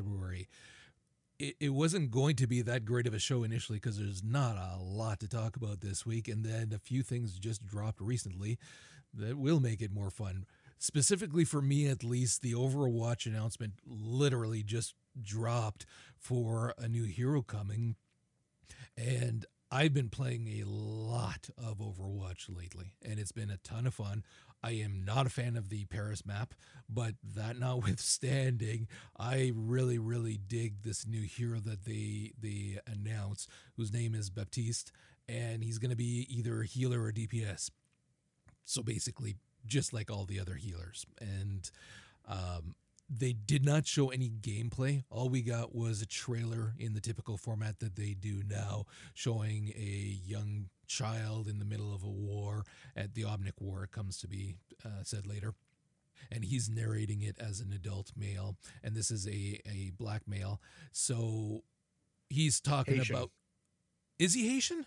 February. It, it wasn't going to be that great of a show initially because there's not a lot to talk about this week, and then a few things just dropped recently that will make it more fun. Specifically for me, at least, the Overwatch announcement literally just dropped for a new hero coming, and I've been playing a lot of Overwatch lately, and it's been a ton of fun. I am not a fan of the Paris map, but that notwithstanding, I really, really dig this new hero that they they announced, whose name is Baptiste, and he's going to be either a healer or DPS. So basically, just like all the other healers, and um, they did not show any gameplay. All we got was a trailer in the typical format that they do now, showing a young child in the middle of a war at the Omnic War, it comes to be uh, said later. And he's narrating it as an adult male, and this is a, a black male. So he's talking Haitian. about. Is he Haitian?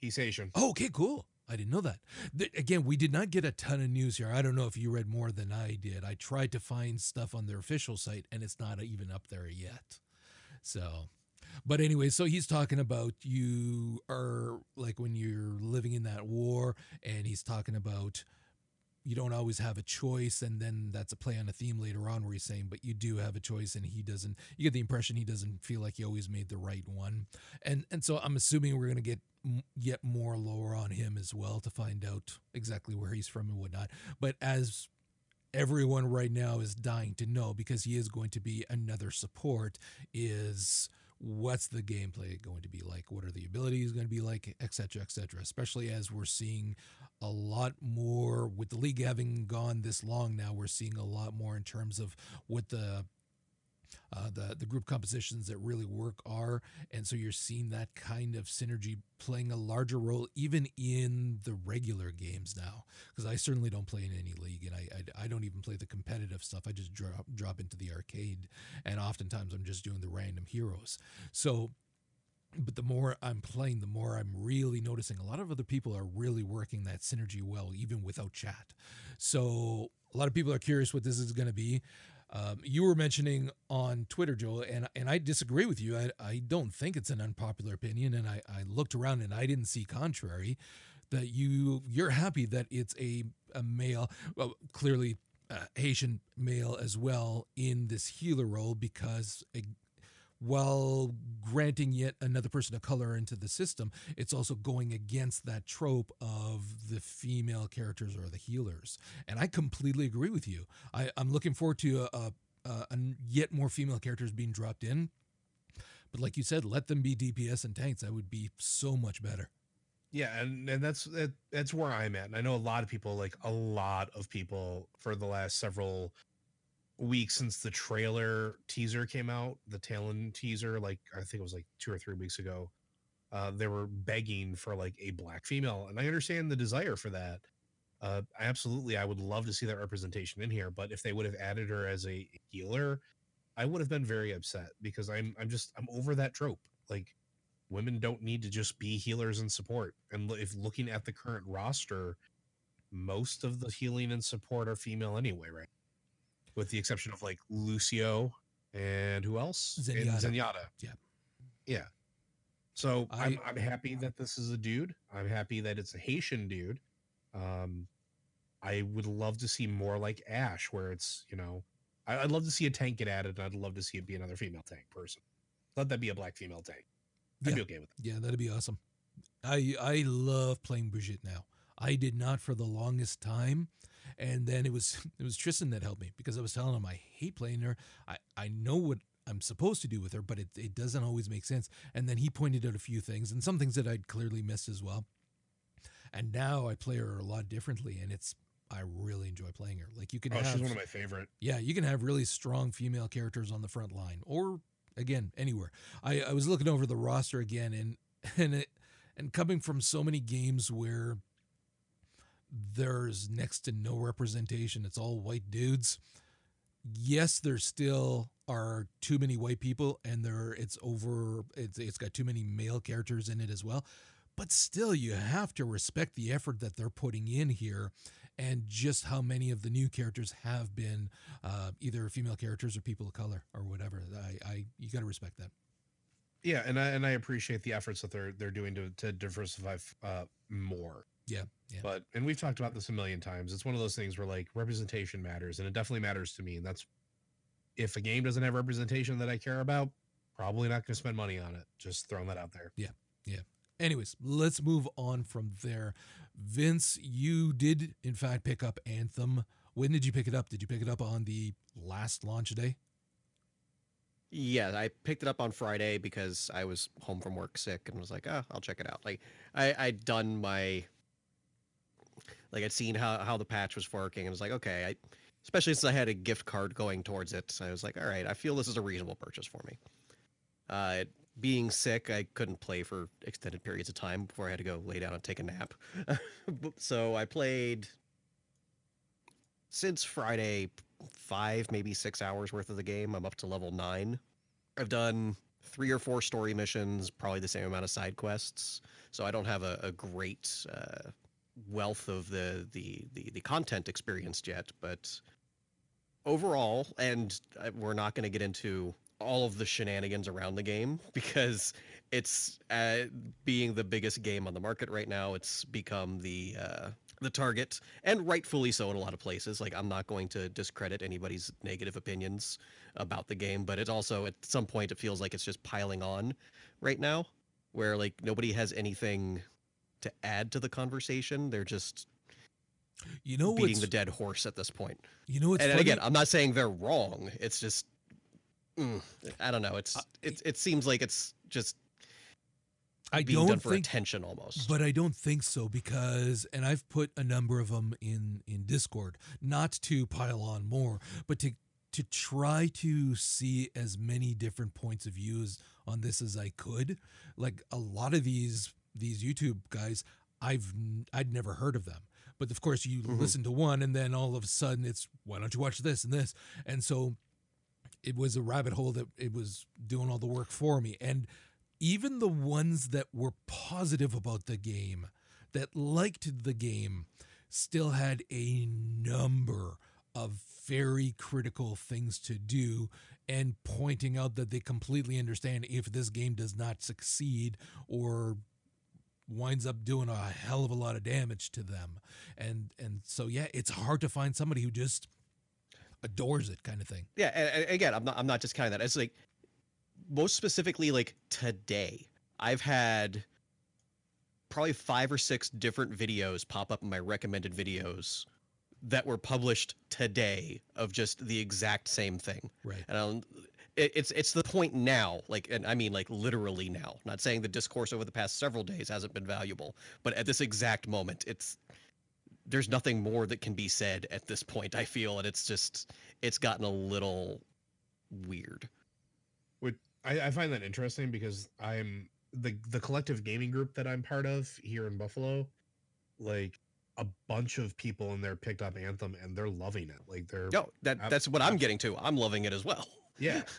He's Haitian. Oh, okay, cool. I didn't know that. Th- again, we did not get a ton of news here. I don't know if you read more than I did. I tried to find stuff on their official site, and it's not even up there yet. So, but anyway, so he's talking about you are like when you're living in that war, and he's talking about you don't always have a choice and then that's a play on a theme later on where he's saying but you do have a choice and he doesn't you get the impression he doesn't feel like he always made the right one. And and so i'm assuming we're going to get yet more lore on him as well to find out exactly where he's from and whatnot. But as everyone right now is dying to know because he is going to be another support is what's the gameplay going to be like? What are the abilities going to be like? Etc etc especially as we're seeing a lot more with the league having gone this long now we're seeing a lot more in terms of what the uh, the the group compositions that really work are and so you're seeing that kind of synergy playing a larger role even in the regular games now because I certainly don't play in any league and I, I I don't even play the competitive stuff I just drop drop into the arcade and oftentimes I'm just doing the random heroes so but the more I'm playing, the more I'm really noticing a lot of other people are really working that synergy well, even without chat. So a lot of people are curious what this is going to be. Um, you were mentioning on Twitter, Joel, and and I disagree with you. I, I don't think it's an unpopular opinion, and I, I looked around and I didn't see contrary. That you you're happy that it's a a male, well, clearly uh, Haitian male as well in this healer role because while granting yet another person of color into the system, it's also going against that trope of the female characters or the healers. And I completely agree with you. I, I'm looking forward to a, a, a yet more female characters being dropped in. But like you said, let them be DPS and tanks. That would be so much better. Yeah, and, and that's that, that's where I'm at. And I know a lot of people, like a lot of people, for the last several weeks since the trailer teaser came out, the Talon teaser, like I think it was like two or three weeks ago, uh, they were begging for like a black female, and I understand the desire for that. Uh, absolutely, I would love to see that representation in here. But if they would have added her as a healer, I would have been very upset because I'm I'm just I'm over that trope. Like women don't need to just be healers and support. And if looking at the current roster, most of the healing and support are female anyway, right? With the exception of like Lucio and who else? And Zenyatta. Zenyatta. Yeah. Yeah. So I, am I- I'm happy that this is a dude. I'm happy that it's a Haitian dude. Um, I would love to see more like Ash, where it's you know, I, I'd love to see a tank get added, and I'd love to see it be another female tank person. Let that be a black female tank. I'd Yeah. be okay with it. Yeah, that'd be awesome. I I love playing Brigitte now. I did not for the longest time, and then it was it was Tristan that helped me because I was telling him I hate playing her. I I know what I'm supposed to do with her, but it it doesn't always make sense. And then he pointed out a few things and some things that I'd clearly missed as well. And now I play her a lot differently, and it's I really enjoy playing her. Like you can Oh, have she's one of my favorite. yeah, you can have really strong female characters on the front line, or again anywhere. I, I was looking over the roster again, and and it and coming from so many games where there's next to no representation, it's all white dudes. Yes, there still are too many white people, and there it's over. It's it's got too many male characters in it as well. But still, you have to respect the effort that they're putting in here and just how many of the new characters have been uh, either female characters or people of color or whatever. I, I you got to respect that. Yeah, and I and I appreciate the efforts that they're they're doing to to diversify uh, more. Yeah, yeah. But and we've talked about this a million times. It's one of those things where like representation matters, and it definitely matters to me. And that's if a game doesn't have representation that I care about, probably not going to spend money on it. Just throwing that out there. Yeah, yeah. Anyways, let's move on from there. Vince, you did in fact pick up Anthem. When did you pick it up? Did you pick it up on the last launch day? Yeah, I picked it up on Friday because I was home from work sick and was like, oh, I'll check it out. Like I, I'd done my like I'd seen how, how the patch was working and was like, okay, I especially since I had a gift card going towards it, so I was like, all right, I feel this is a reasonable purchase for me. Uh being sick, I couldn't play for extended periods of time before I had to go lay down and take a nap. so I played since Friday five, maybe six hours worth of the game. I'm up to level nine. I've done three or four story missions, probably the same amount of side quests. So I don't have a, a great uh, wealth of the, the the the content experienced yet, but overall, and we're not going to get into all of the shenanigans around the game because it's uh, being the biggest game on the market right now. It's become the uh, the target, and rightfully so in a lot of places. Like I'm not going to discredit anybody's negative opinions about the game, but it's also at some point it feels like it's just piling on right now, where like nobody has anything to add to the conversation. They're just You know beating the dead horse at this point. you know what's and funny? again, I'm not saying they're wrong. It's just mm, I don't know. It's Uh, it it seems like it's just I being done don't for think attention almost. But I don't think so because, and I've put a number of them in in Discord, not to pile on more, but to to try to see as many different points of views on this as I could. Like a lot of these these YouTube guys, I've I'd never heard of them. But of course, you Mhm. listen to one, and then all of a sudden, it's why don't you watch this and this? And so, it was a rabbit hole that it was doing all the work for me. And even the ones that were positive about the game, that liked the game, still had a number of very critical things to do and pointing out that they completely understand if this game does not succeed or winds up doing a hell of a lot of damage to them and and so yeah it's hard to find somebody who just adores it kind of thing yeah, and, and again, I'm not I'm not discounting that. It's like most specifically like today, I've had probably five or six different videos pop up in my recommended videos that were published today of just the exact same thing. right And I'll, it, it's it's the point now, like, and I mean like literally now. Not saying the discourse over the past several days hasn't been valuable, but at this exact moment, it's there's nothing more that can be said at this point. I feel, and it's just it's gotten a little weird. I, I find that interesting because I'm the the collective gaming group that I'm part of here in Buffalo. Like a bunch of people in there picked up Anthem and they're loving it. Like they're No, that that's what I'm getting to. I'm loving it as well. Yeah.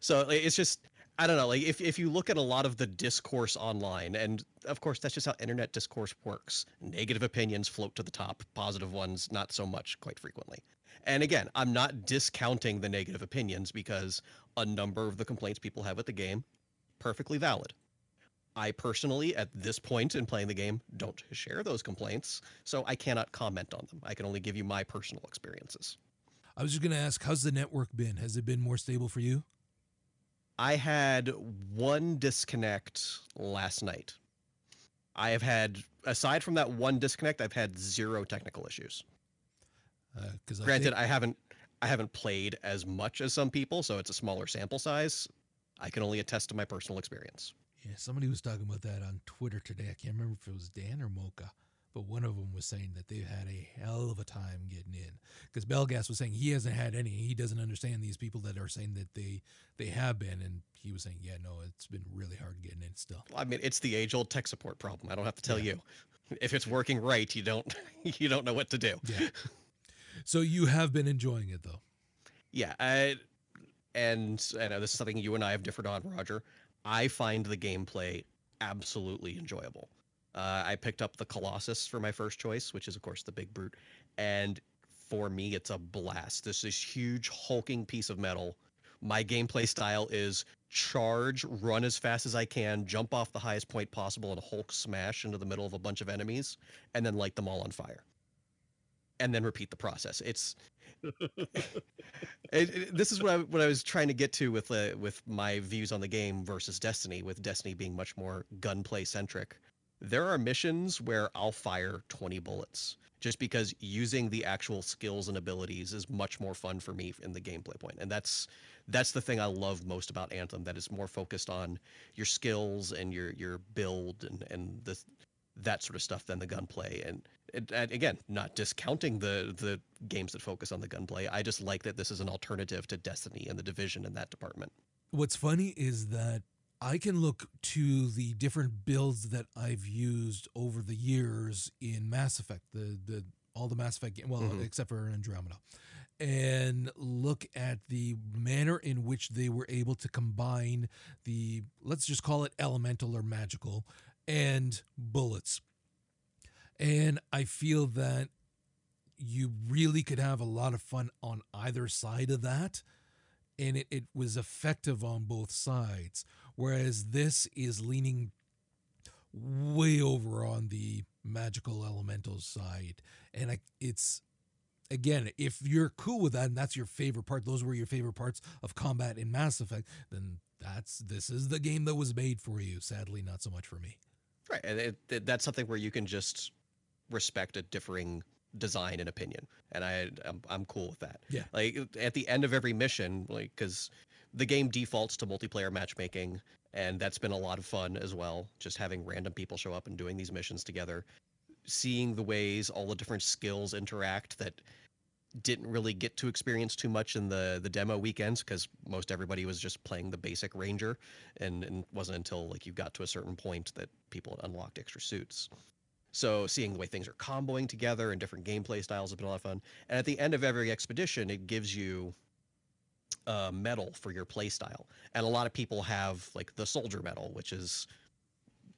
So it's just I don't know. Like if if you look at a lot of the discourse online, and of course that's just how internet discourse works. Negative opinions float to the top, positive ones not so much quite frequently. And again, I'm not discounting the negative opinions because a number of the complaints people have with the game perfectly valid. I personally, at this point in playing the game, don't share those complaints, so I cannot comment on them. I can only give you my personal experiences. I was just going to ask how's the network been has it been more stable for you I had one disconnect last night. I have had, aside from that one disconnect, I've had zero technical issues. Uh, because Granted, I haven't, I haven't played as much as some people, so it's a smaller sample size. I can only attest to my personal experience. Yeah, somebody was talking about that on Twitter today. I can't remember if it was Dan or Mocha, but one of them was saying that they've had a hell of a time getting in. Because Belgas was saying he hasn't had any. He doesn't understand these people that are saying that they they have been, and he was saying, yeah, no, it's been really hard getting in still. I mean, it's the age-old tech support problem. I don't have to tell Yeah. you. If it's working right, you don't you don't know what to do. Yeah. so you have been enjoying it though. Yeah, I, and I know this is something you and I have differed on, Roger. I find the gameplay absolutely enjoyable. Uh, I picked up the Colossus for my first choice, which is of course the big brute, and for me, it's a blast. This is huge hulking piece of metal. My gameplay style is charge, run as fast as I can, jump off the highest point possible, and Hulk smash into the middle of a bunch of enemies, and then light them all on fire. And then repeat the process. It's it, it- this is what I what I was trying to get to with uh, with my views on the game versus Destiny. With Destiny being much more gunplay centric, there are missions where I'll fire twenty bullets just because using the actual skills and abilities is much more fun for me in the gameplay point, and that's that's the thing I love most about Anthem. That is more focused on your skills and your your build and and the that sort of stuff than the gunplay. And, and, and again, not discounting the the games that focus on the gunplay. I just like that this is an alternative to Destiny and the Division in that department. What's funny is that I can look to the different builds that I've used over the years in Mass Effect, the the all the Mass Effect game, well, Mhm. except for Andromeda, and look at the manner in which they were able to combine the let's just call it elemental or magical and bullets. And I feel that you really could have a lot of fun on either side of that and it, it was effective on both sides. Whereas this is leaning way over on the magical elemental side. And I, it's, again, if you're cool with that and that's your favorite part, those were your favorite parts of combat in Mass Effect, then that's, this is the game that was made for you. Sadly, not so much for me. Right, and it, it, that's something where you can just respect a differing design and opinion, and I I'm, I'm cool with that. Yeah. like at the end of every mission, like because the game defaults to multiplayer matchmaking, and that's been a lot of fun as well. Just having random people show up and doing these missions together, seeing the ways all the different skills interact that didn't really get to experience too much in the the demo weekends because most everybody was just playing the basic ranger and and wasn't until like you got to a certain point that people unlocked extra suits so seeing the way things are comboing together and different gameplay styles has been a lot of fun and at the end of every expedition it gives you a medal for your playstyle. and a lot of people have like the soldier medal which is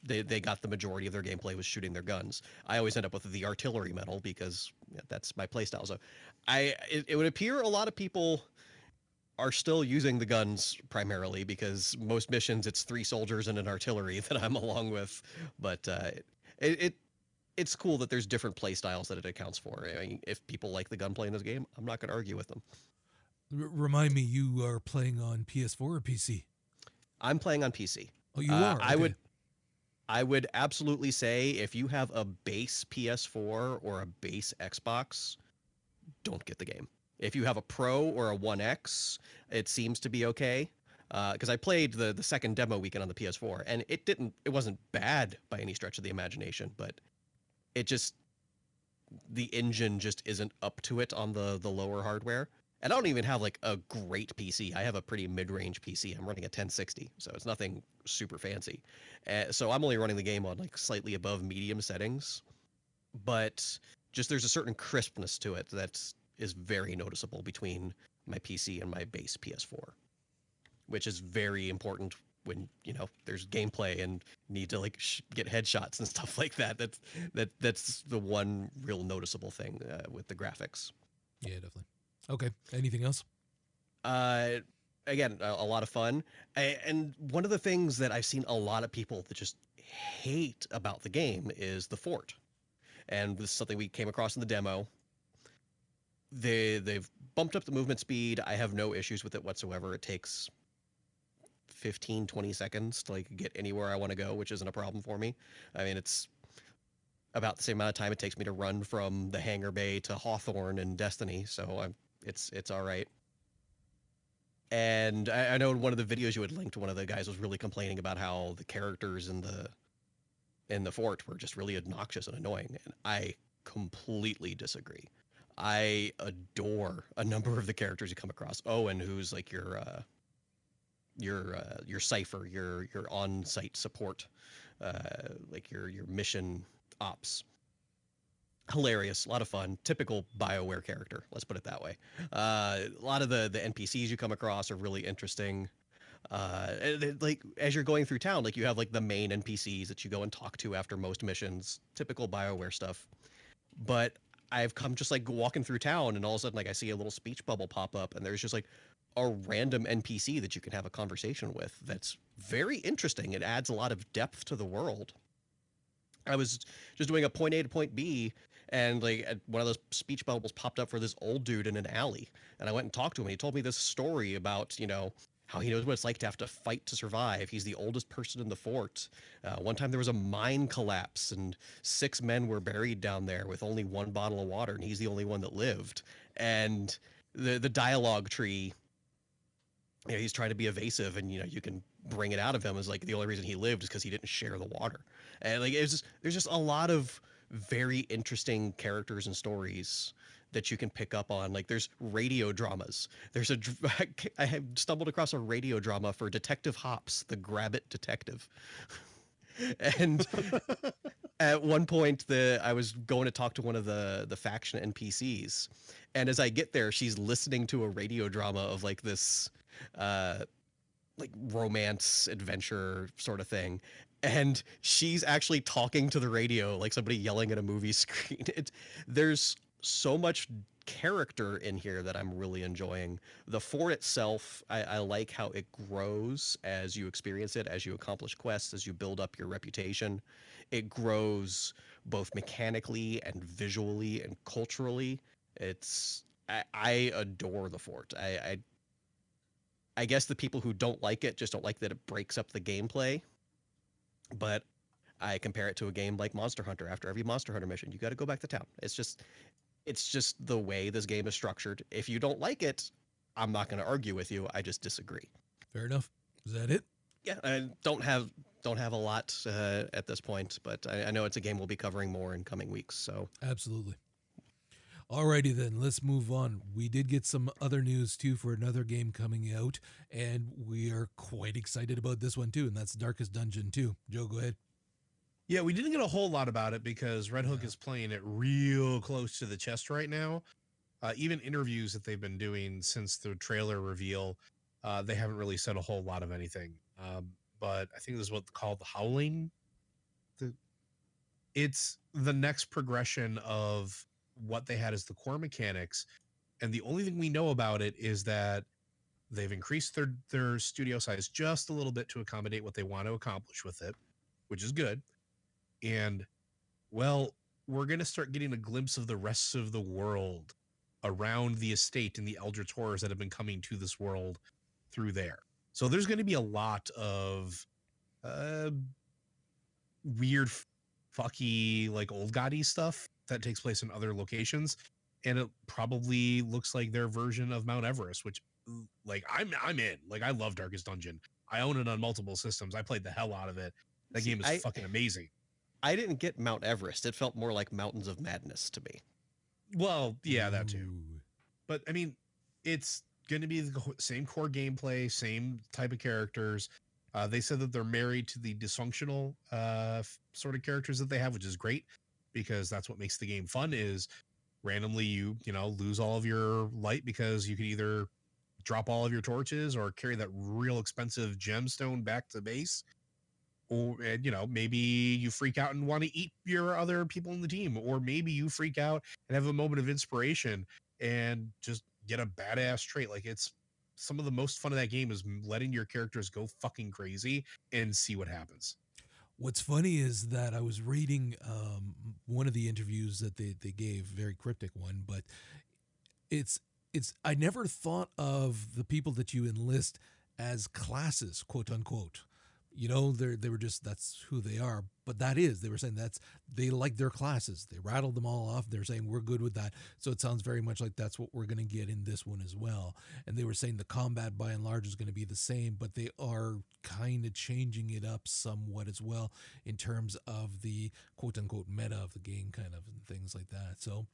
they, they got the majority of their gameplay was shooting their guns. I always end up with the artillery medal because yeah, that's my playstyle. So I it, it would appear a lot of people are still using the guns primarily because most missions it's three soldiers and an artillery that I'm along with. But uh, it, it it's cool that there's different play styles that it accounts for. I mean, if people like the gunplay in this game, I'm not going to argue with them. R- remind me, you are playing on PS4 or PC? I'm playing on PC. Oh, you Uh, are. I Okay. would I would absolutely say if you have a base PS4 or a base Xbox, don't get the game. If you have a Pro or a One X, it seems to be okay. Because I played the the second demo weekend on the PS4, and it didn't. It wasn't bad by any stretch of the imagination, but it just the engine just isn't up to it on the the lower hardware. And I don't even have like a great PC. I have a pretty mid-range PC. I'm running a 1060, so it's nothing super fancy. Uh, so I'm only running the game on like slightly above medium settings, but just there's a certain crispness to it that is very noticeable between my PC and my base PS4, which is very important when you know there's gameplay and need to like sh- get headshots and stuff like that. That's that that's the one real noticeable thing uh, with the graphics. Yeah, definitely. Okay. Anything else? uh again a, a lot of fun. A- and one of the things that i've seen a lot of people that just hate about the game is the fort. And this is something we came across in the demo. They they've bumped up the movement speed. I have no issues with it whatsoever. It takes 15 20 seconds to like get anywhere i want to go which isn't a problem for me. I mean it's about the same amount of time it takes me to run from the hangar bay to hawthorne and destiny so i'm it's it's all right and I, I know in one of the videos you had linked, one of the guys was really complaining about how the characters in the in the fort were just really obnoxious and annoying, and I completely disagree. I adore a number of the characters you come across. Owen, who's like your uh, your uh, your cipher, your your on-site support, uh, like your your mission ops. Hilarious, a lot of fun. Typical Bioware character. Let's put it that way. Uh, a lot of the the NPCs you come across are really interesting. Uh, like as you're going through town, like you have like the main NPCs that you go and talk to after most missions. Typical Bioware stuff. But I've come just like walking through town, and all of a sudden, like I see a little speech bubble pop up, and there's just like a random NPC that you can have a conversation with. That's very interesting. It adds a lot of depth to the world. I was just doing a point A to point B, and like one of those speech bubbles popped up for this old dude in an alley, and I went and talked to him. And he told me this story about you know how he knows what it's like to have to fight to survive. He's the oldest person in the fort. Uh, one time there was a mine collapse and six men were buried down there with only one bottle of water, and he's the only one that lived. And the the dialogue tree, you know, he's trying to be evasive, and you know you can bring it out of him as like the only reason he lived is because he didn't share the water. And like it's just there's just a lot of very interesting characters and stories that you can pick up on. Like there's radio dramas. There's a I have stumbled across a radio drama for Detective Hops, the Grabbit Detective. and at one point the I was going to talk to one of the the faction NPCs and as I get there she's listening to a radio drama of like this uh like romance adventure sort of thing and she's actually talking to the radio like somebody yelling at a movie screen it, there's so much character in here that I'm really enjoying. The fort itself, I, I, like how it grows as you experience it, as you accomplish quests, as you build up your reputation. It grows both mechanically and visually and culturally. It's I, I adore the fort. I, I I guess the people who don't like it just don't like that it breaks up the gameplay. But I compare it to a game like Monster Hunter. After every Monster Hunter mission, you got to go back to town. It's just it's just the way this game is structured. If you don't like it, I'm not going to argue with you. I just disagree. Fair enough. Is that it? Yeah, I don't have don't have a lot uh, at this point, but I, I know it's a game we'll be covering more in coming weeks. So absolutely. Alrighty then, let's move on. We did get some other news too for another game coming out, and we are quite excited about this one too, and that's Darkest Dungeon 2. Joe, go ahead. Yeah, we didn't get a whole lot about it because Red Hook yeah. is playing it real close to the chest right now. Uh, even interviews that they've been doing since the trailer reveal, uh, they haven't really said a whole lot of anything. Um, but I think this is what's called the Howling. The, it's the next progression of what they had as the core mechanics, and the only thing we know about it is that they've increased their their studio size just a little bit to accommodate what they want to accomplish with it, which is good. And well, we're going to start getting a glimpse of the rest of the world around the estate and the Eldritch horrors that have been coming to this world through there. So there's going to be a lot of uh, weird, fucky, like old gaudy stuff that takes place in other locations, and it probably looks like their version of Mount Everest, which, like, I'm I'm in. Like, I love Darkest Dungeon. I own it on multiple systems. I played the hell out of it. That See, game is I, fucking amazing. I didn't get Mount Everest. It felt more like Mountains of Madness to me. Well, yeah, that too. But I mean, it's going to be the same core gameplay, same type of characters. Uh, they said that they're married to the dysfunctional uh, sort of characters that they have, which is great because that's what makes the game fun. Is randomly you you know lose all of your light because you can either drop all of your torches or carry that real expensive gemstone back to base or and, you know maybe you freak out and want to eat your other people in the team or maybe you freak out and have a moment of inspiration and just get a badass trait like it's some of the most fun of that game is letting your characters go fucking crazy and see what happens What's funny is that I was reading um, one of the interviews that they, they gave, very cryptic one, but it's it's I never thought of the people that you enlist as classes, quote unquote You know, they they were just that's who they are. But that is they were saying that's they like their classes. They rattled them all off. They're saying we're good with that. So it sounds very much like that's what we're going to get in this one as well. And they were saying the combat by and large is going to be the same, but they are kind of changing it up somewhat as well in terms of the quote unquote meta of the game, kind of and things like that. So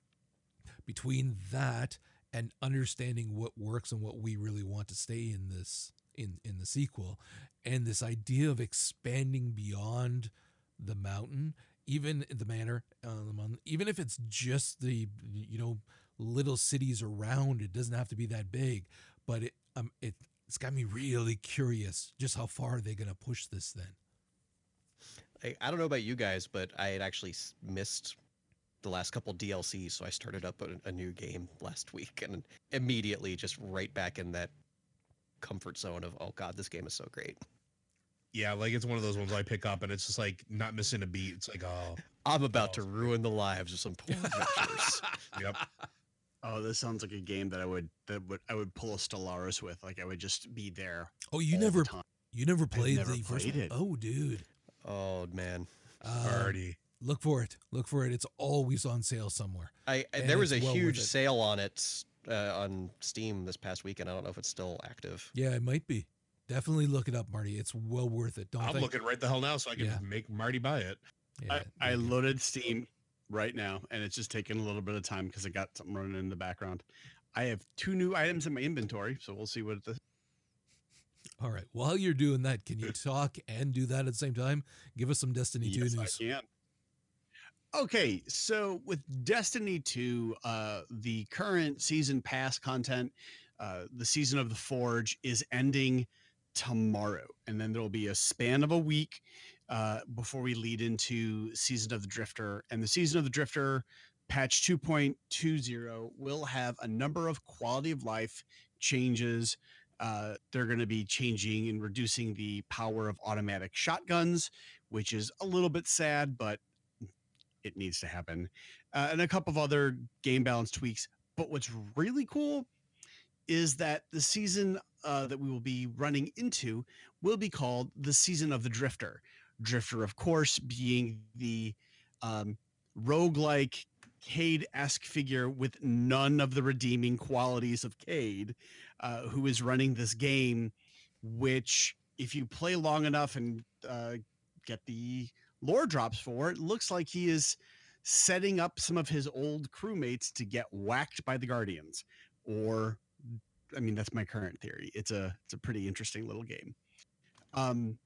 between that and understanding what works and what we really want to stay in this in in the sequel. And this idea of expanding beyond the mountain even the manor um, even if it's just the you know little cities around it doesn't have to be that big. But it um it it's got me really curious just how far are they going to push this then? I, I don't know about you guys, but I had actually missed the last couple DLCs, so I started up a, a new game last week and immediately just right back in that comfort zone of oh god, this game is so great. Yeah, like it's one of those ones I pick up and it's just like not missing a beat. It's like, oh, I'm about to Oh, ruin the lives of some poor adventurers. yep. Oh, this sounds like a game that I would that would I would pull a Stellaris with. Like I would just be there. oh you never you never played never the first played one? it. oh dude oh man, uh, Already. look for it look for it it's always on sale somewhere I, I And there was a it's well huge sale on it uh, on Steam this past weekend. I don't know if it's still active. yeah it might be definitely look it up marty it's well worth it don't I'm think looking right the hell now so I can Yeah. make Marty buy it. yeah, I, I loaded Steam right now, and it's just taking a little bit of time because I got something running in the background. I have two new items in my inventory, so we'll see what the All right. While you're doing that, can you talk and do that at the same time? Give us some Destiny 2 Yes, I can. Okay, so with Destiny 2, uh, the current season pass content, uh, the season of the Forge is ending tomorrow, and then there will be a span of a week uh, before we lead into season of the Drifter. And the season of the Drifter patch 2.20 will have a number of quality of life changes. Uh, they're going to be changing and reducing the power of automatic shotguns, which is a little bit sad, but it needs to happen. Uh, and a couple of other game balance tweaks. But what's really cool is that the season uh, that we will be running into will be called the season of the Drifter. Drifter, of course, being the um, roguelike Cayde esque figure with none of the redeeming qualities of Cayde, uh, who is running this game, which, if you play long enough and uh, get the lore drops for, it looks like he is setting up some of his old crewmates to get whacked by the Guardians. Or, I mean, that's my current theory. It's a it's a pretty interesting little game. Um,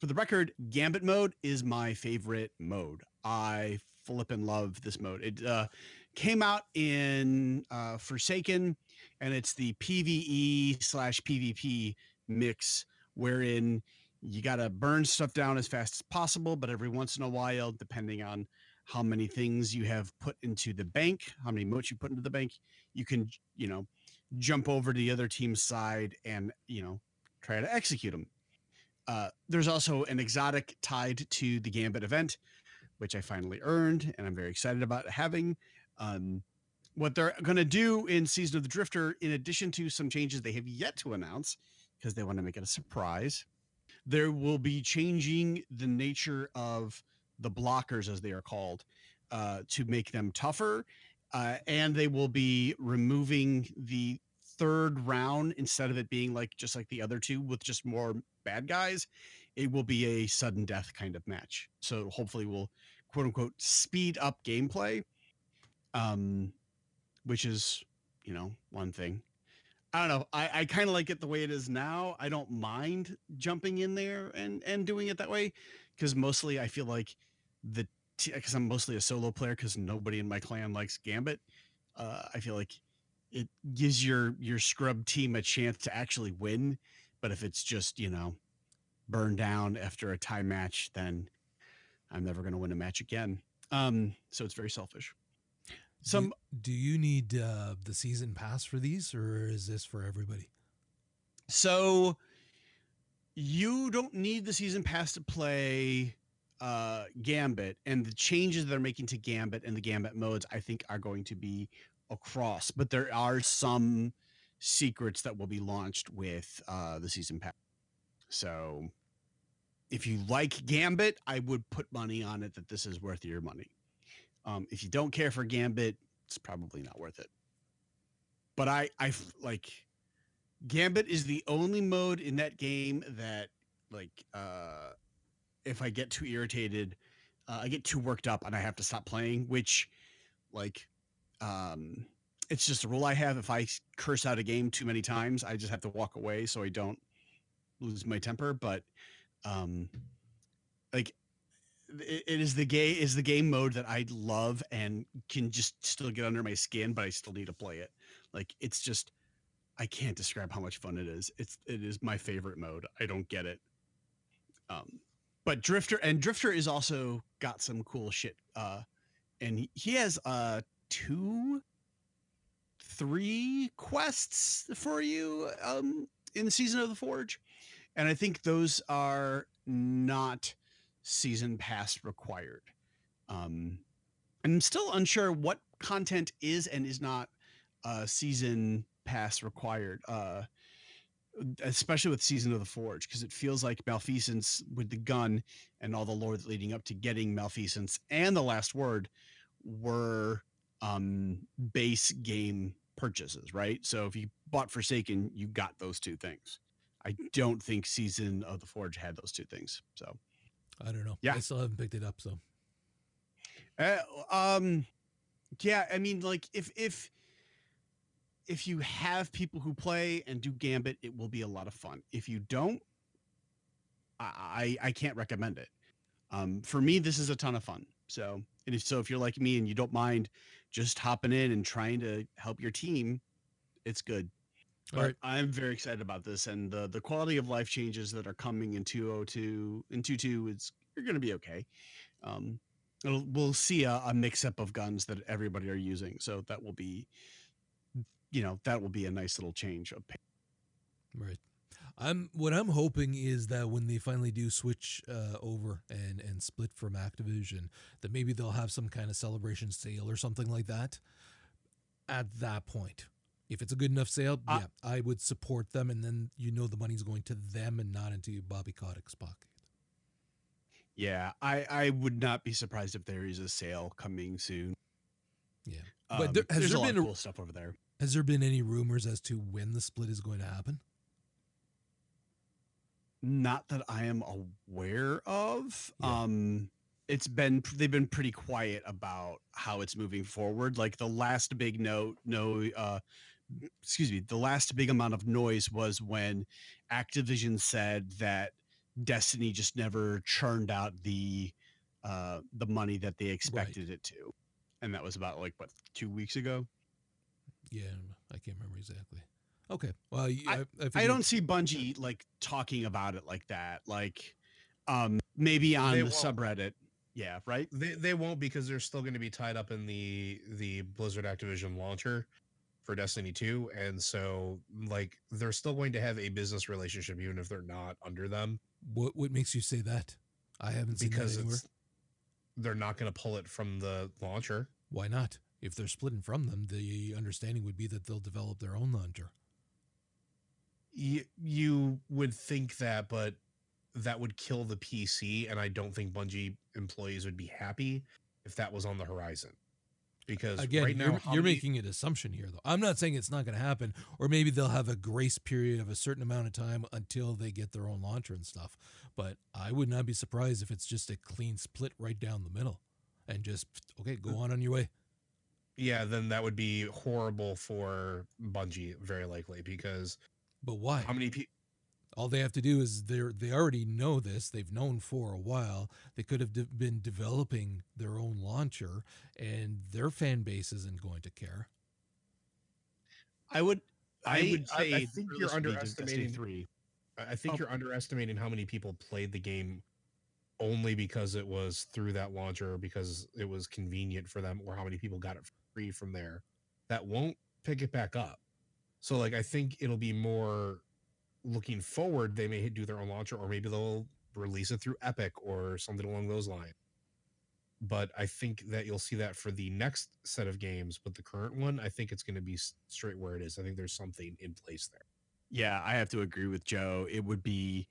for the record, Gambit mode is my favorite mode. I flip and love this mode. It uh, came out in uh, Forsaken, and it's the PVE slash PvP mix, wherein you got to burn stuff down as fast as possible, but every once in a while, depending on how many things you have put into the bank, how many motes you put into the bank, you can, you know, jump over to the other team's side and, you know, try to execute them. Uh, there's also an exotic tied to the Gambit event, which I finally earned, and I'm very excited about having. Um, what they're going to do in Season of the Drifter, in addition to some changes they have yet to announce, because they want to make it a surprise, there will be changing the nature of the blockers, as they are called, uh, to make them tougher. Uh, and they will be removing the third round instead of it being like just like the other two with just more bad guys. It will be a sudden death kind of match. So hopefully, we'll quote unquote speed up gameplay, um, which is you know one thing. I don't know. I, I kind of like it the way it is now. I don't mind jumping in there and and doing it that way because mostly I feel like the because I'm mostly a solo player because nobody in my clan likes Gambit. Uh, I feel like it gives your your scrub team a chance to actually win. But if it's just you know burn down after a tie match, then I'm never going to win a match again. Um, so it's very selfish. Some do, you need uh, the season pass for these, or is this for everybody? So you don't need the season pass to play uh Gambit and the changes they're making to Gambit and the Gambit modes I think are going to be across, but there are some secrets that will be launched with uh the season pass. So if you like Gambit, I would put money on it that this is worth your money. Um, if you don't care for Gambit, it's probably not worth it. But I, I like Gambit is the only mode in that game that, like, uh, if I get too irritated, uh, I get too worked up and I have to stop playing. Which, like, um, it's just a rule I have. If I curse out a game too many times, I just have to walk away so I don't lose my temper. But, um, like, it, is the gay is the game mode that I love and can just still get under my skin, but I still need to play it. Like, it's just I can't describe how much fun it is. It's it is my favorite mode. I don't get it. Um, but Drifter and Drifter is also got some cool shit. Uh, and he has uh two, three quests for you um in the season of the Forge, and I think those are not season pass required. Um, I'm still unsure what content is and is not uh season pass required. Uh especially with season of the forge because it feels like malfeasance with the gun and all the lore leading up to getting malfeasance and the last word were um base game purchases right so if you bought forsaken you got those two things i don't think season of the forge had those two things so I don't know. Yeah. I still haven't picked it up. So Uh, um, yeah, I mean, like if if if you have people who play and do Gambit, it will be a lot of fun. If you don't, I I, I can't recommend it. Um, for me, this is a ton of fun. So, and if so, if you're like me and you don't mind just hopping in and trying to help your team, it's good. But right. I'm very excited about this, and the the quality of life changes that are coming in 202 in 22 is you're going to be okay. Um, it'll, we'll see a, a mix up of guns that everybody are using, so that will be, you know, that will be a nice little change of. pa- Right. I'm what I'm hoping is that when they finally do switch uh, over and and split from Activision, that maybe they'll have some kind of celebration sale or something like that. At that point, if it's a good enough sale, Uh, yeah, I would support them, and then you know the money's going to them and not into Bobby Kotick's pocket. Yeah, I I would not be surprised if there is a sale coming soon. Yeah. Um, But there- has there's there a lot been of cool stuff over there. Has there been any rumors as to when the split is going to happen? Not that I am aware of. Yeah. Um it's been they've been pretty quiet about how it's moving forward. Like the last big note, no uh excuse me, the last big amount of noise was when Activision said that Destiny just never churned out the uh the money that they expected it to. And that was about like what 2 weeks ago. Yeah, I can't remember exactly. Okay. Well, you- I- I, I, I don't see Bungie like talking about it like that. Like um maybe on They the won't. subreddit. Yeah, right? They they won't because they're still going to be tied up in the the Blizzard Activision launcher for Destiny 2 and so like they're still going to have a business relationship even if they're not under them What what makes you say that? I haven't seen because that anywhere. they're not going to pull it from the launcher. Why not? If they're splitting from them, the understanding would be that they'll develop their own launcher. You you would think that but that would kill the PC and I don't think Bungie employees would be happy if that was on the horizon. Because Again, right you're, you're many- making an assumption here, though. I'm not saying it's not going to happen, or maybe they'll have a grace period of a certain amount of time until they get their own launcher and stuff. But I would not be surprised if it's just a clean split right down the middle, and just okay, go on on your way. yeah, then that would be horrible for Bungie, very likely, because But why? how many people? All they have to do is they they already know this. They've known for a while. They could have de- been developing their own launcher, and their fan base isn't going to care. I would I, I- would say I think you're underestimating- 3. I I think Oh. you're underestimating how many people played the game only because it was through that launcher, or because it was convenient for them, or how many people got it free from there. That won't pick it back up. So, like, I think it'll be more looking forward. They may do their own launcher, or maybe they'll release it through Epic or something along those lines. But I think that you'll see that for the next set of games. But the current one, I think it's going to be straight where it is. I think there's something in place there. Yeah, I have to agree with Joe. It would be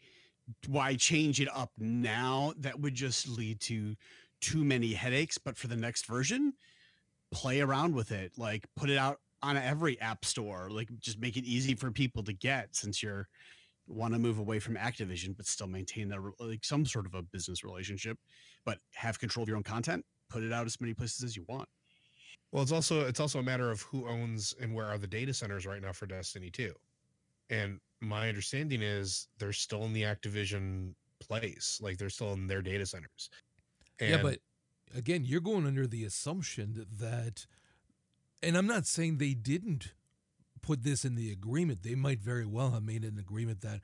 why change it up now? That would just lead to too many headaches. But for the next version, play around with it. Like put it out on every app store. Like just make it easy for people to get since you're want to move away from Activision, but still maintain that like some sort of a business relationship, but have control of your own content. Put it out as many places as you want. Well, it's also it's also a matter of who owns and where are the data centers right now for Destiny 2. And my understanding is they're still in the Activision place, like they're still in their data centers. And yeah, but again, you're going under the assumption that, and I'm not saying they didn't put this in the agreement. They might very well have made an agreement that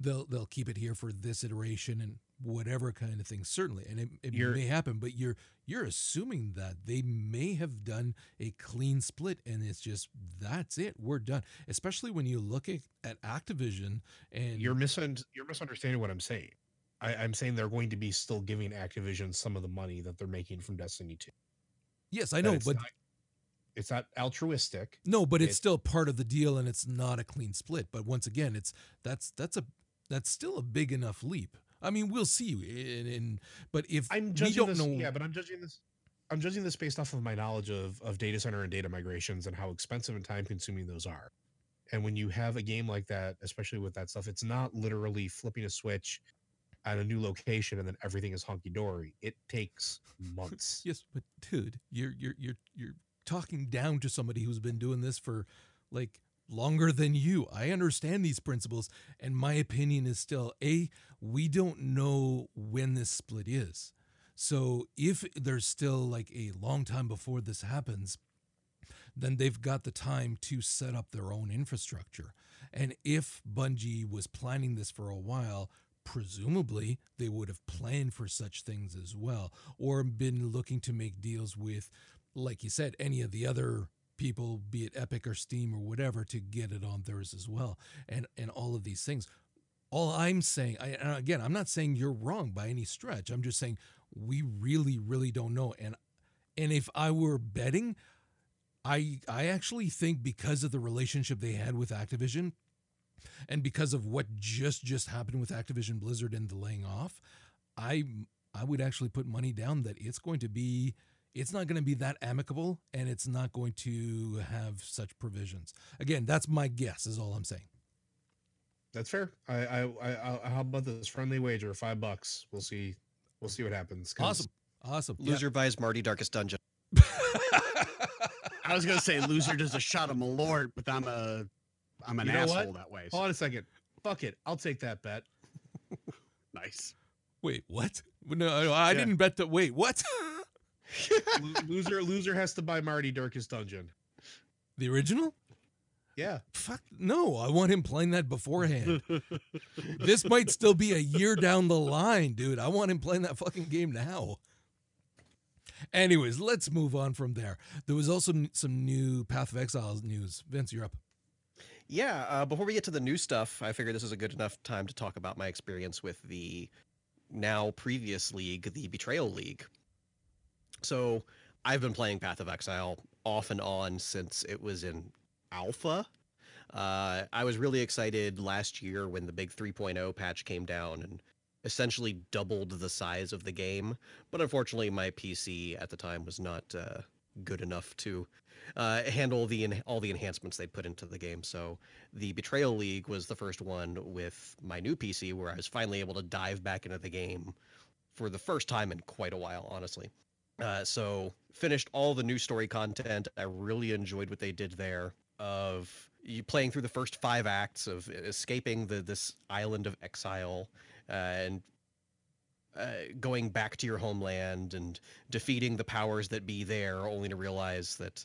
they'll they'll keep it here for this iteration and whatever kind of thing. Certainly, and it, it You're- may happen, but you're you're assuming that they may have done a clean split, and it's just that's it. We're done. Especially when you look at, at Activision and you're misun- you're misunderstanding what I'm saying. I, I'm saying they're going to be still giving Activision some of the money that they're making from Destiny 2. yes, I know, but not, it's not altruistic. No, but it's It- still part of the deal, and it's not a clean split. But once again, it's that's that's a that's still a big enough leap. I mean, we'll see. In, in but if I'm we judging don't this, know, yeah, but I'm judging this. I'm judging this based off of my knowledge of of data center and data migrations and how expensive and time consuming those are. And when you have a game like that, especially with that stuff, it's not literally flipping a switch at a new location and then everything is hunky dory. It takes months. yes, but dude, you're you're you're you're talking down to somebody who's been doing this for like longer than you. I understand these principles, and my opinion is still a we don't know when this split is. So if there's still like a long time before this happens, then they've got the time to set up their own infrastructure. And if Bungie was planning this for a while, presumably they would have planned for such things as well, or been looking to make deals with, like you said, any of the other people, be it Epic or Steam or whatever, to get it on theirs as well. And and all of these things. All I'm saying, I, again, I'm not saying you're wrong by any stretch. I'm just saying we really, really don't know. And and if I were betting, I I actually think because of the relationship they had with Activision and because of what just just happened with Activision Blizzard and the laying off, I I would actually put money down that it's going to be it's not going to be that amicable and it's not going to have such provisions. Again, that's my guess is all I'm saying. That's fair. I, I, I, I how about this friendly wager, five bucks? We'll see. We'll see what happens. Awesome. Awesome. Yeah. Loser buys Marty Darkest Dungeon. I was gonna say loser does a shot of Malort, but I'm a I'm an You know what? asshole that way. so- Hold on a second. Fuck it. I'll take that bet. nice. Wait, what? No, I Yeah. didn't bet that. Wait, what? Lo- loser, loser has to buy Marty Darkest Dungeon. the original? Yeah. Fuck no, I want him playing that beforehand. this might still be a year down the line, dude. I want him playing that fucking game now. Anyways, let's move on from there. There was also some new Path of Exiles news. Vince, you're up. Yeah, uh, before we get to the new stuff, I figured this is a good enough time to talk about my experience with the now previous league, the Betrayal League. So I've been playing Path of Exile off and on since it was in alpha. Uh, I was really excited last year when the big 3.0 patch came down and essentially doubled the size of the game. But unfortunately, my PC at the time was not uh, good enough to uh, handle the all the enhancements they put into the game. So the Betrayal League was the first one with my new PC where I was finally able to dive back into the game for the first time in quite a while, honestly. Uh, so finished all the new story content. I really enjoyed what they did there of you playing through the first five acts of escaping the this island of exile uh, and uh, going back to your homeland and defeating the powers that be there, only to realize that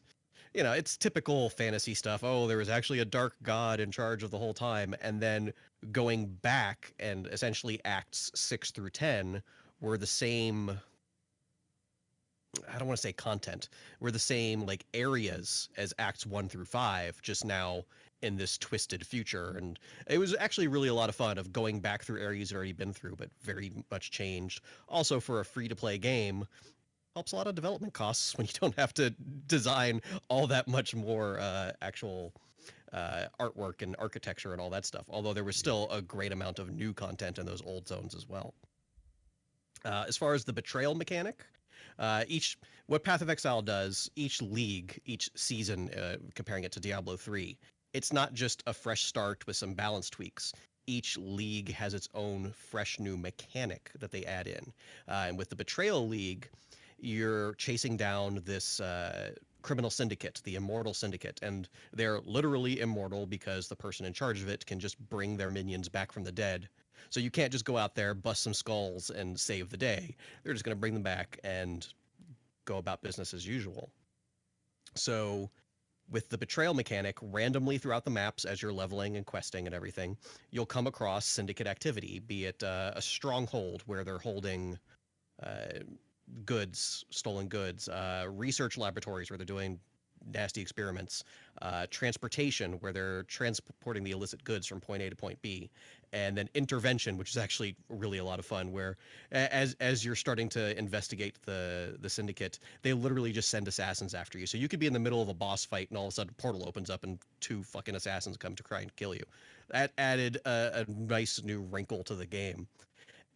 you know, it's typical fantasy stuff. Oh, there was actually a dark god in charge of the whole time. And then going back and essentially acts six through 10 were the same. I don't want to say content, were the same like areas as acts one through five, just now in this twisted future. And it was actually really a lot of fun of going back through areas you've already been through, but very much changed. Also, for a free to play game, helps a lot of development costs when you don't have to design all that much more uh, actual uh, artwork and architecture and all that stuff. Although there was still a great amount of new content in those old zones as well. Uh, as far as the betrayal mechanic, uh, each what Path of Exile does, each league, each season, uh, comparing it to Diablo three, it's not just a fresh start with some balance tweaks. Each league has its own fresh new mechanic that they add in, uh, and with the Betrayal League, you're chasing down this uh, criminal syndicate, the Immortal Syndicate, and they're literally immortal because the person in charge of it can just bring their minions back from the dead so you can't just go out there, bust some skulls, and save the day. They're just going to bring them back and go about business as usual. So with the betrayal mechanic, randomly throughout the maps as you're leveling and questing and everything, you'll come across syndicate activity, be it uh, a stronghold where they're holding uh, goods, stolen goods, uh, research laboratories where they're doing nasty experiments, uh, transportation where they're transporting the illicit goods from point A to point B, and then intervention, which is actually really a lot of fun. Where as as you're starting to investigate the the syndicate, they literally just send assassins after you. So you could be in the middle of a boss fight, and all of a sudden, a portal opens up, and two fucking assassins come to try and kill you. That added a, a nice new wrinkle to the game.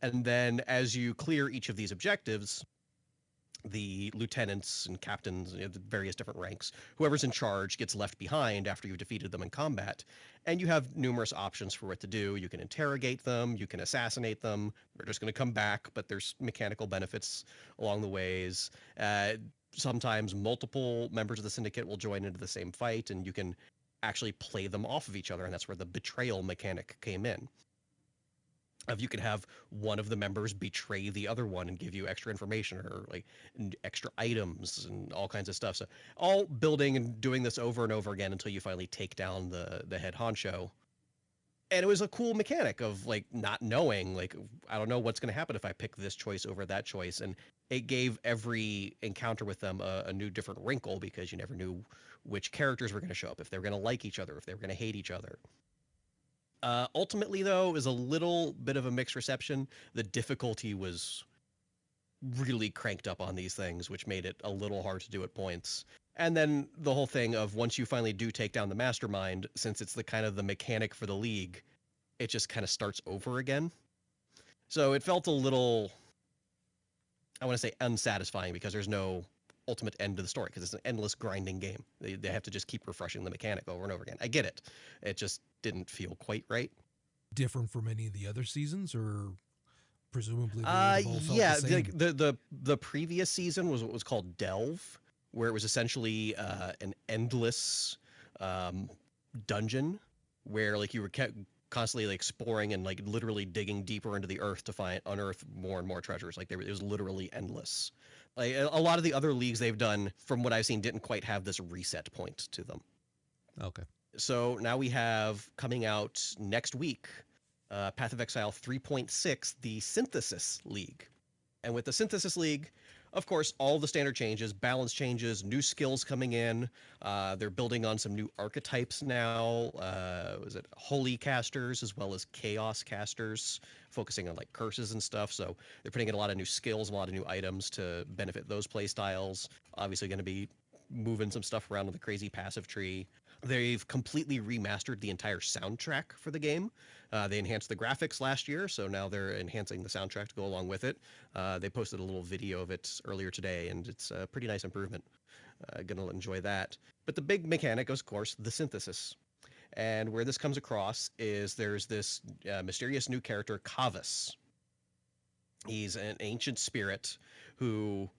And then as you clear each of these objectives, the lieutenants and captains, you know, the various different ranks, whoever's in charge gets left behind after you've defeated them in combat. And you have numerous options for what to do. You can interrogate them, you can assassinate them. They're just going to come back, but there's mechanical benefits along the ways. Uh, sometimes multiple members of the syndicate will join into the same fight, and you can actually play them off of each other. And that's where the betrayal mechanic came in of you could have one of the members betray the other one and give you extra information or like extra items and all kinds of stuff. So all building and doing this over and over again until you finally take down the the head honcho. And it was a cool mechanic of like not knowing like I don't know what's going to happen if I pick this choice over that choice and it gave every encounter with them a, a new different wrinkle because you never knew which characters were going to show up if they were going to like each other if they were going to hate each other uh, ultimately, though, it was a little bit of a mixed reception. The difficulty was really cranked up on these things, which made it a little hard to do at points. And then the whole thing of once you finally do take down the mastermind, since it's the kind of the mechanic for the league, it just kind of starts over again. So it felt a little, I want to say unsatisfying because there's no ultimate end to the story because it's an endless grinding game. They, they have to just keep refreshing the mechanic over and over again. I get it. It just didn't feel quite right. Different from any of the other seasons, or presumably? Uh, yeah, the, like the the the previous season was what was called Delve, where it was essentially uh, an endless um, dungeon where like you were kept constantly like exploring and like literally digging deeper into the earth to find unearth more and more treasures. Like there, it was literally endless. Like a lot of the other leagues they've done, from what I've seen, didn't quite have this reset point to them. Okay. So now we have coming out next week, uh, Path of Exile 3.6, the Synthesis League. And with the Synthesis League, of course, all the standard changes, balance changes, new skills coming in. Uh, they're building on some new archetypes now. Uh, was it holy casters as well as chaos casters, focusing on like curses and stuff. So they're putting in a lot of new skills, a lot of new items to benefit those play styles. Obviously, going to be moving some stuff around with the crazy passive tree. They've completely remastered the entire soundtrack for the game. Uh, they enhanced the graphics last year, so now they're enhancing the soundtrack to go along with it. Uh, they posted a little video of it earlier today, and it's a pretty nice improvement. Uh, gonna enjoy that. But the big mechanic, of course, the synthesis. And where this comes across is there's this uh, mysterious new character, Cavas. He's an ancient spirit who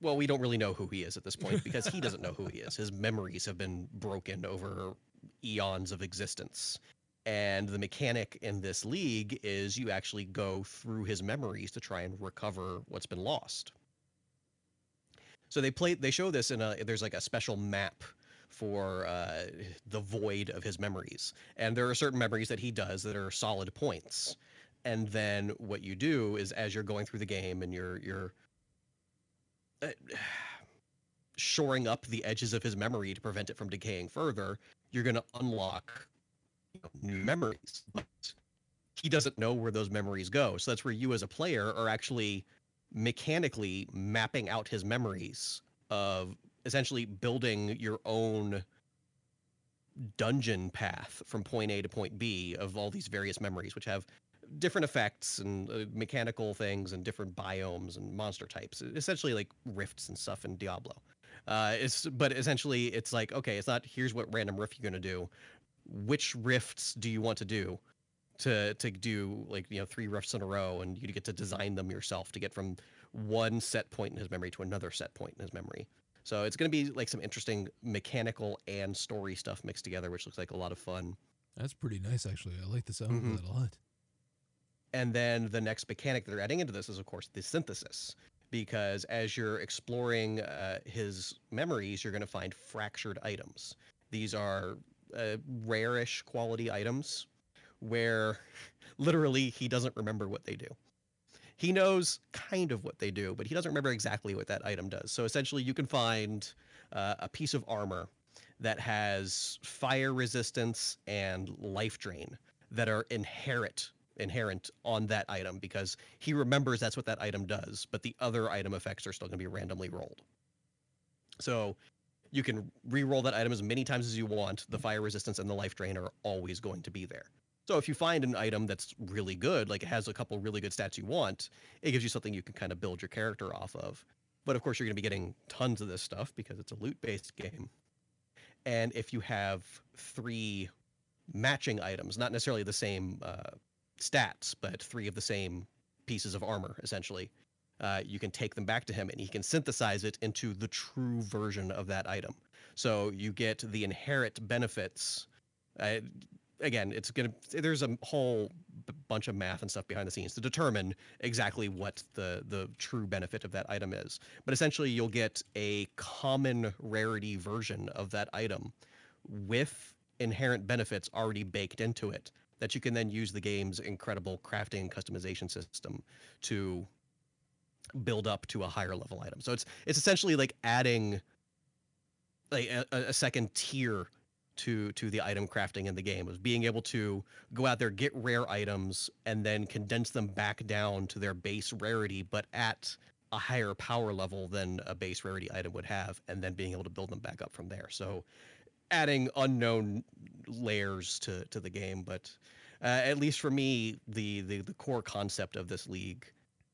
well, we don't really know who he is at this point because he doesn't know who he is. His memories have been broken over eons of existence. And the mechanic in this league is you actually go through his memories to try and recover what's been lost. So they play they show this in a there's like a special map for uh, the void of his memories. And there are certain memories that he does that are solid points. And then what you do is as you're going through the game and you're you're uh, shoring up the edges of his memory to prevent it from decaying further, you're going to unlock you know, new memories. But he doesn't know where those memories go. So that's where you as a player are actually mechanically mapping out his memories of essentially building your own dungeon path from point A to point B of all these various memories, which have different effects and uh, mechanical things and different biomes and monster types. Essentially, like rifts and stuff in Diablo. Uh, it's but essentially it's like okay, it's not here's what random rift you're gonna do. Which rifts do you want to do? To to do like you know three rifts in a row, and you get to design them yourself to get from one set point in his memory to another set point in his memory. So it's going to be like some interesting mechanical and story stuff mixed together, which looks like a lot of fun. That's pretty nice, actually. I like the sound Mhm. of that a lot. And then the next mechanic that they're adding into this is, of course, the synthesis. Because as you're exploring uh, his memories, you're going to find fractured items. These are uh, rare-ish quality items where literally he doesn't remember what they do. He knows kind of what they do, but he doesn't remember exactly what that item does. So essentially, you can find uh, a piece of armor that has fire resistance and life drain that are inherent inherent on that item because he remembers that's what that item does, but the other item effects are still going to be randomly rolled. So you can re-roll that item as many times as you want. The fire resistance and the life drain are always going to be there. So if you find an item that's really good, like it has a couple really good stats you want, it gives you something you can kind of build your character off of. But of course, you're going to be getting tons of this stuff because it's a loot-based game. And if you have three matching items, not necessarily the same uh, stats, but three of the same pieces of armor, essentially. Uh, you can take them back to him and he can synthesize it into the true version of that item. So you get the inherent benefits. Uh, again, it's going to, there's a whole b- bunch of math and stuff behind the scenes to determine exactly what the, the true benefit of that item is. But essentially, you'll get a common rarity version of that item with inherent benefits already baked into it that you can then use the game's incredible crafting and customization system to build up to a higher level item. So it's it's essentially like adding a, a second tier to to the item crafting in the game of being able to go out there get rare items and then condense them back down to their base rarity but at a higher power level than a base rarity item would have and then being able to build them back up from there so adding unknown layers to to the game but uh, at least for me the, the the core concept of this league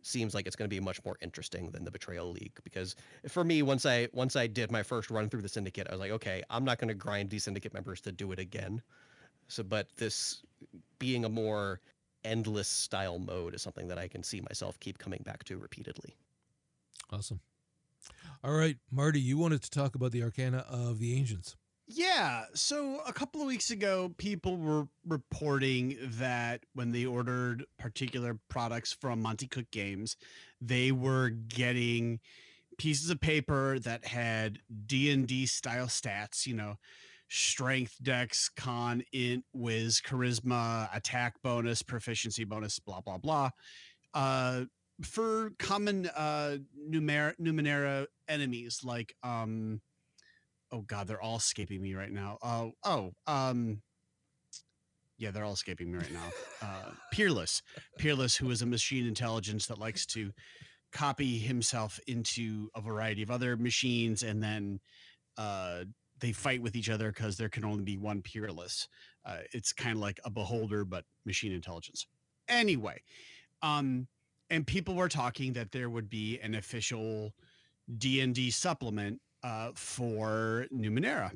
seems like it's going to be much more interesting than the betrayal league because for me once i once i did my first run through the syndicate i was like okay i'm not going to grind these syndicate members to do it again so but this being a more endless style mode is something that i can see myself keep coming back to repeatedly Awesome. All right, Marty, you wanted to talk about the arcana of the ancients. Yeah. So a couple of weeks ago, people were reporting that when they ordered particular products from Monte Cook Games, they were getting pieces of paper that had D and D style stats. You know, strength, dex, con, int, whiz, charisma, attack bonus, proficiency bonus, blah blah blah. Uh, for common uh numer- numenera enemies like um oh god they're all escaping me right now. Oh oh um yeah they're all escaping me right now. Uh peerless peerless who is a machine intelligence that likes to copy himself into a variety of other machines and then uh they fight with each other because there can only be one peerless. Uh, it's kind of like a beholder but machine intelligence. Anyway um and people were talking that there would be an official d&d supplement uh, for Numenera.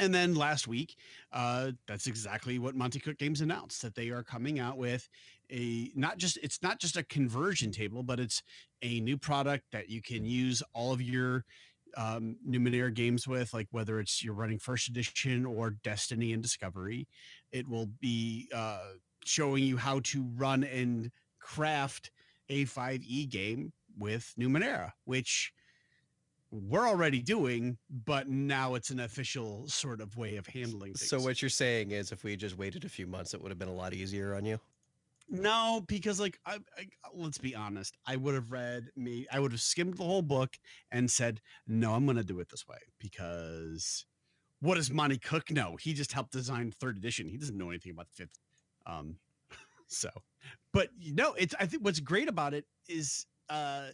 And then last week, uh, that's exactly what Monte Cook Games announced that they are coming out with a not just it's not just a conversion table, but it's a new product that you can use all of your um, Numenera games with, like whether it's you're running first edition or Destiny and Discovery. It will be uh, showing you how to run and craft a 5e game with Numenera, which we're already doing, but now it's an official sort of way of handling things. so what you're saying is if we just waited a few months it would have been a lot easier on you No, because like I, I let's be honest, I would have read me I would have skimmed the whole book and said, "No, I'm going to do it this way because what does Monte Cook know? He just helped design 3rd edition. He doesn't know anything about 5th." Um so, but you know, it's I think what's great about it is uh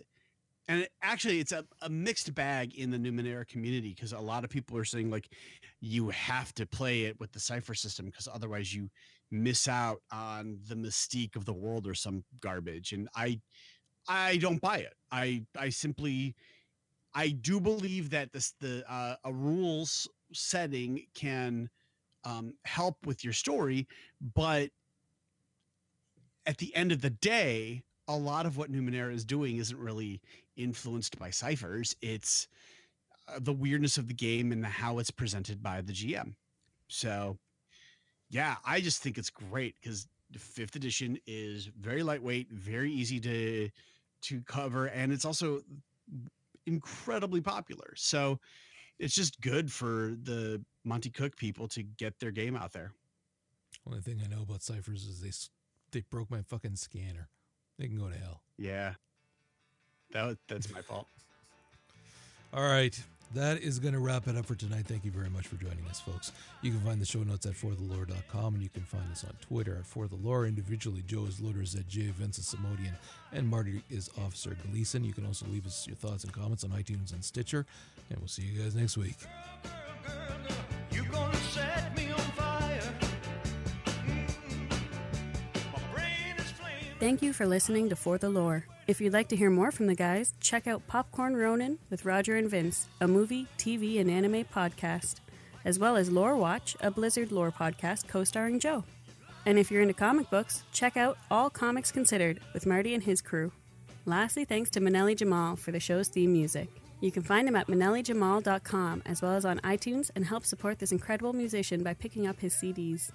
and it, actually it's a, a mixed bag in the numenera community because a lot of people are saying like you have to play it with the cipher system because otherwise you miss out on the mystique of the world or some garbage. And i i don't buy it. I i simply i do believe that this the uh, a rules setting can um, help with your story but at the end of the day a lot of what numenera is doing isn't really influenced by ciphers it's uh, the weirdness of the game and the, how it's presented by the gm so yeah, I just think it's great because the fifth edition is very lightweight, very easy to to cover, and it's also incredibly popular. So it's just good for the Monte Cook people to get their game out there. Only thing I know about ciphers is they they broke my fucking scanner. They can go to hell. Yeah, that that's my fault. All right that is going to wrap it up for tonight. Thank you very much for joining us, folks. You can find the show notes at forthelore.com and you can find us on Twitter at forthelore. Individually, Joe is Loaders at J. Vincent Simodian and Marty is Officer Gleason. You can also leave us your thoughts and comments on iTunes and Stitcher. And we'll see you guys next week. Girl, girl, girl, Thank you for listening to For the Lore. If you'd like to hear more from the guys, check out Popcorn Ronin with Roger and Vince, a movie, TV, and anime podcast, as well as Lore Watch, a Blizzard lore podcast co starring Joe. And if you're into comic books, check out All Comics Considered with Marty and his crew. Lastly, thanks to Manelli Jamal for the show's theme music. You can find him at manellijamal.com as well as on iTunes and help support this incredible musician by picking up his CDs.